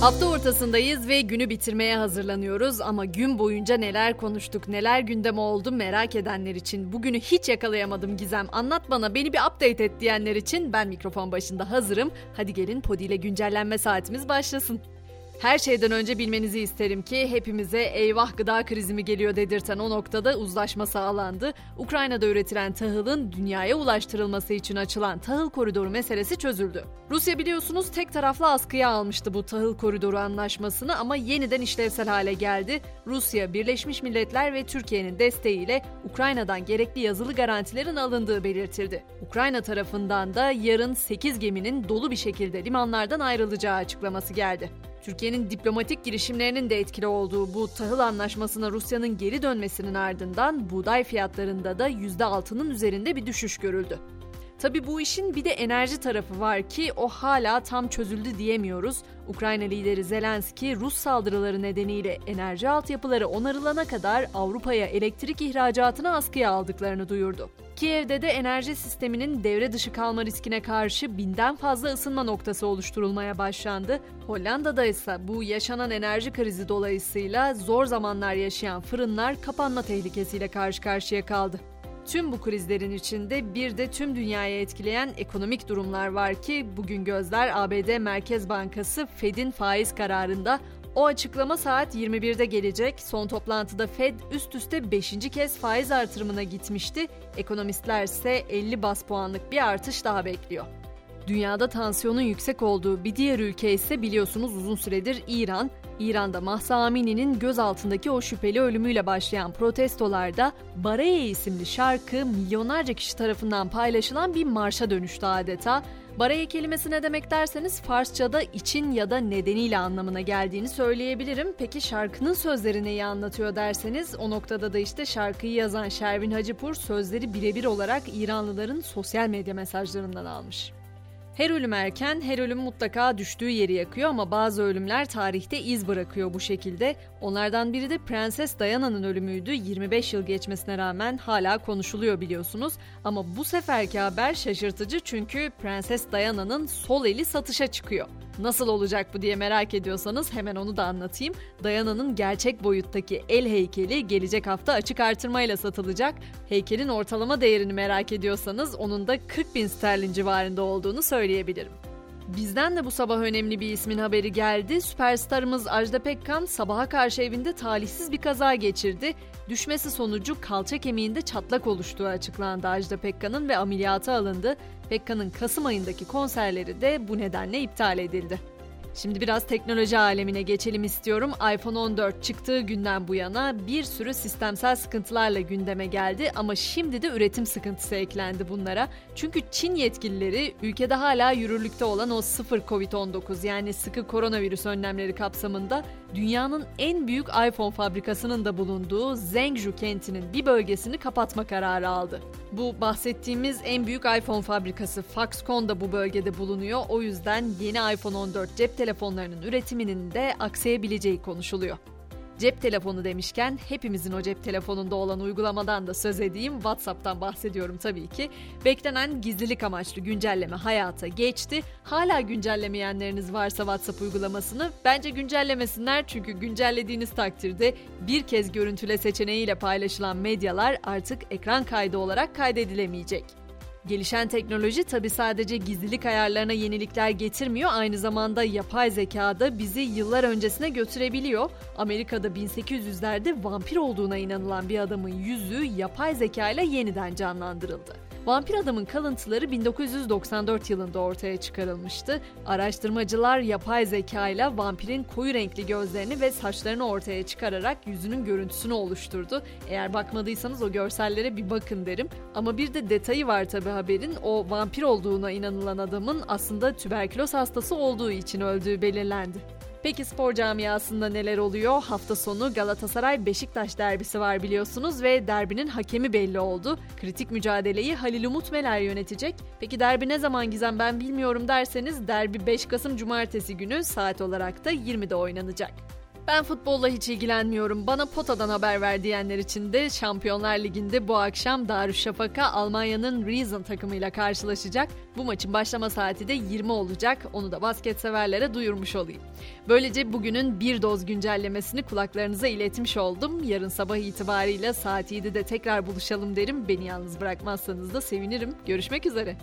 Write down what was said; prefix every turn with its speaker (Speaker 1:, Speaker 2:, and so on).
Speaker 1: Hafta ortasındayız ve günü bitirmeye hazırlanıyoruz ama gün boyunca neler konuştuk, neler gündem oldu merak edenler için, bugünü hiç yakalayamadım Gizem, anlat bana, beni bir update et diyenler için ben mikrofon başında hazırım. Hadi gelin Podi ile güncellenme saatimiz başlasın. Her şeyden önce bilmenizi isterim ki hepimize eyvah gıda krizi mi geliyor dedirten o noktada uzlaşma sağlandı. Ukrayna'da üretilen tahılın dünyaya ulaştırılması için açılan tahıl koridoru meselesi çözüldü. Rusya biliyorsunuz tek taraflı askıya almıştı bu tahıl koridoru anlaşmasını ama yeniden işlevsel hale geldi. Rusya, Birleşmiş Milletler ve Türkiye'nin desteğiyle Ukrayna'dan gerekli yazılı garantilerin alındığı belirtildi. Ukrayna tarafından da yarın 8 geminin dolu bir şekilde limanlardan ayrılacağı açıklaması geldi. Türkiye'nin diplomatik girişimlerinin de etkili olduğu bu tahıl anlaşmasına Rusya'nın geri dönmesinin ardından buğday fiyatlarında da %6'nın üzerinde bir düşüş görüldü. Tabi bu işin bir de enerji tarafı var ki o hala tam çözüldü diyemiyoruz. Ukrayna lideri Zelenski Rus saldırıları nedeniyle enerji altyapıları onarılana kadar Avrupa'ya elektrik ihracatını askıya aldıklarını duyurdu. Kiev'de de enerji sisteminin devre dışı kalma riskine karşı binden fazla ısınma noktası oluşturulmaya başlandı. Hollanda'da ise bu yaşanan enerji krizi dolayısıyla zor zamanlar yaşayan fırınlar kapanma tehlikesiyle karşı karşıya kaldı. Tüm bu krizlerin içinde bir de tüm dünyayı etkileyen ekonomik durumlar var ki bugün gözler ABD Merkez Bankası Fed'in faiz kararında o açıklama saat 21'de gelecek. Son toplantıda Fed üst üste 5. kez faiz artırımına gitmişti. Ekonomistler ise 50 bas puanlık bir artış daha bekliyor. Dünyada tansiyonun yüksek olduğu bir diğer ülke ise biliyorsunuz uzun süredir İran. İran'da Mahsa Amini'nin gözaltındaki o şüpheli ölümüyle başlayan protestolarda Baraye isimli şarkı milyonlarca kişi tarafından paylaşılan bir marşa dönüştü adeta. Baraye kelimesi ne demek derseniz Farsçada için ya da nedeniyle anlamına geldiğini söyleyebilirim. Peki şarkının sözleri neyi anlatıyor derseniz o noktada da işte şarkıyı yazan Şervin Hacipur sözleri birebir olarak İranlıların sosyal medya mesajlarından almış. Her ölüm erken, her ölüm mutlaka düştüğü yeri yakıyor ama bazı ölümler tarihte iz bırakıyor bu şekilde. Onlardan biri de Prenses Diana'nın ölümüydü. 25 yıl geçmesine rağmen hala konuşuluyor biliyorsunuz. Ama bu seferki haber şaşırtıcı çünkü Prenses Diana'nın sol eli satışa çıkıyor. Nasıl olacak bu diye merak ediyorsanız hemen onu da anlatayım. Diana'nın gerçek boyuttaki el heykeli gelecek hafta açık artırmayla satılacak. Heykelin ortalama değerini merak ediyorsanız onun da 40 bin sterlin civarında olduğunu söyleyebilirim. Bizden de bu sabah önemli bir ismin haberi geldi. Süperstarımız Ajda Pekkan sabaha karşı evinde talihsiz bir kaza geçirdi. Düşmesi sonucu kalça kemiğinde çatlak oluştuğu açıklandı Ajda Pekkan'ın ve ameliyata alındı. Pekkan'ın Kasım ayındaki konserleri de bu nedenle iptal edildi. Şimdi biraz teknoloji alemine geçelim istiyorum. iPhone 14 çıktığı günden bu yana bir sürü sistemsel sıkıntılarla gündeme geldi ama şimdi de üretim sıkıntısı eklendi bunlara. Çünkü Çin yetkilileri ülkede hala yürürlükte olan o sıfır Covid-19 yani sıkı koronavirüs önlemleri kapsamında dünyanın en büyük iPhone fabrikasının da bulunduğu Zhengzhou kentinin bir bölgesini kapatma kararı aldı. Bu bahsettiğimiz en büyük iPhone fabrikası Foxconn da bu bölgede bulunuyor. O yüzden yeni iPhone 14 cep telefonlarının üretiminin de aksayabileceği konuşuluyor. Cep telefonu demişken hepimizin o cep telefonunda olan uygulamadan da söz edeyim. WhatsApp'tan bahsediyorum tabii ki. Beklenen gizlilik amaçlı güncelleme hayata geçti. Hala güncellemeyenleriniz varsa WhatsApp uygulamasını bence güncellemesinler çünkü güncellediğiniz takdirde bir kez görüntüle seçeneğiyle paylaşılan medyalar artık ekran kaydı olarak kaydedilemeyecek. Gelişen teknoloji tabi sadece gizlilik ayarlarına yenilikler getirmiyor, aynı zamanda yapay zekada bizi yıllar öncesine götürebiliyor. Amerika'da 1800'lerde vampir olduğuna inanılan bir adamın yüzü yapay zeka ile yeniden canlandırıldı. Vampir Adam'ın kalıntıları 1994 yılında ortaya çıkarılmıştı. Araştırmacılar yapay zeka ile vampirin koyu renkli gözlerini ve saçlarını ortaya çıkararak yüzünün görüntüsünü oluşturdu. Eğer bakmadıysanız o görsellere bir bakın derim. Ama bir de detayı var tabi haberin. O vampir olduğuna inanılan adamın aslında tüberküloz hastası olduğu için öldüğü belirlendi. Peki spor camiasında neler oluyor? Hafta sonu Galatasaray Beşiktaş derbisi var biliyorsunuz ve derbinin hakemi belli oldu. Kritik mücadeleyi Halil Umut Meler yönetecek. Peki derbi ne zaman Gizem ben bilmiyorum derseniz derbi 5 Kasım Cumartesi günü saat olarak da 20'de oynanacak. Ben futbolla hiç ilgilenmiyorum. Bana potadan haber ver diyenler için de Şampiyonlar Ligi'nde bu akşam Darüşşafaka Almanya'nın Riesen takımıyla karşılaşacak. Bu maçın başlama saati de 20 olacak. Onu da basket severlere duyurmuş olayım. Böylece bugünün bir doz güncellemesini kulaklarınıza iletmiş oldum. Yarın sabah itibariyle saat 7'de tekrar buluşalım derim. Beni yalnız bırakmazsanız da sevinirim. Görüşmek üzere.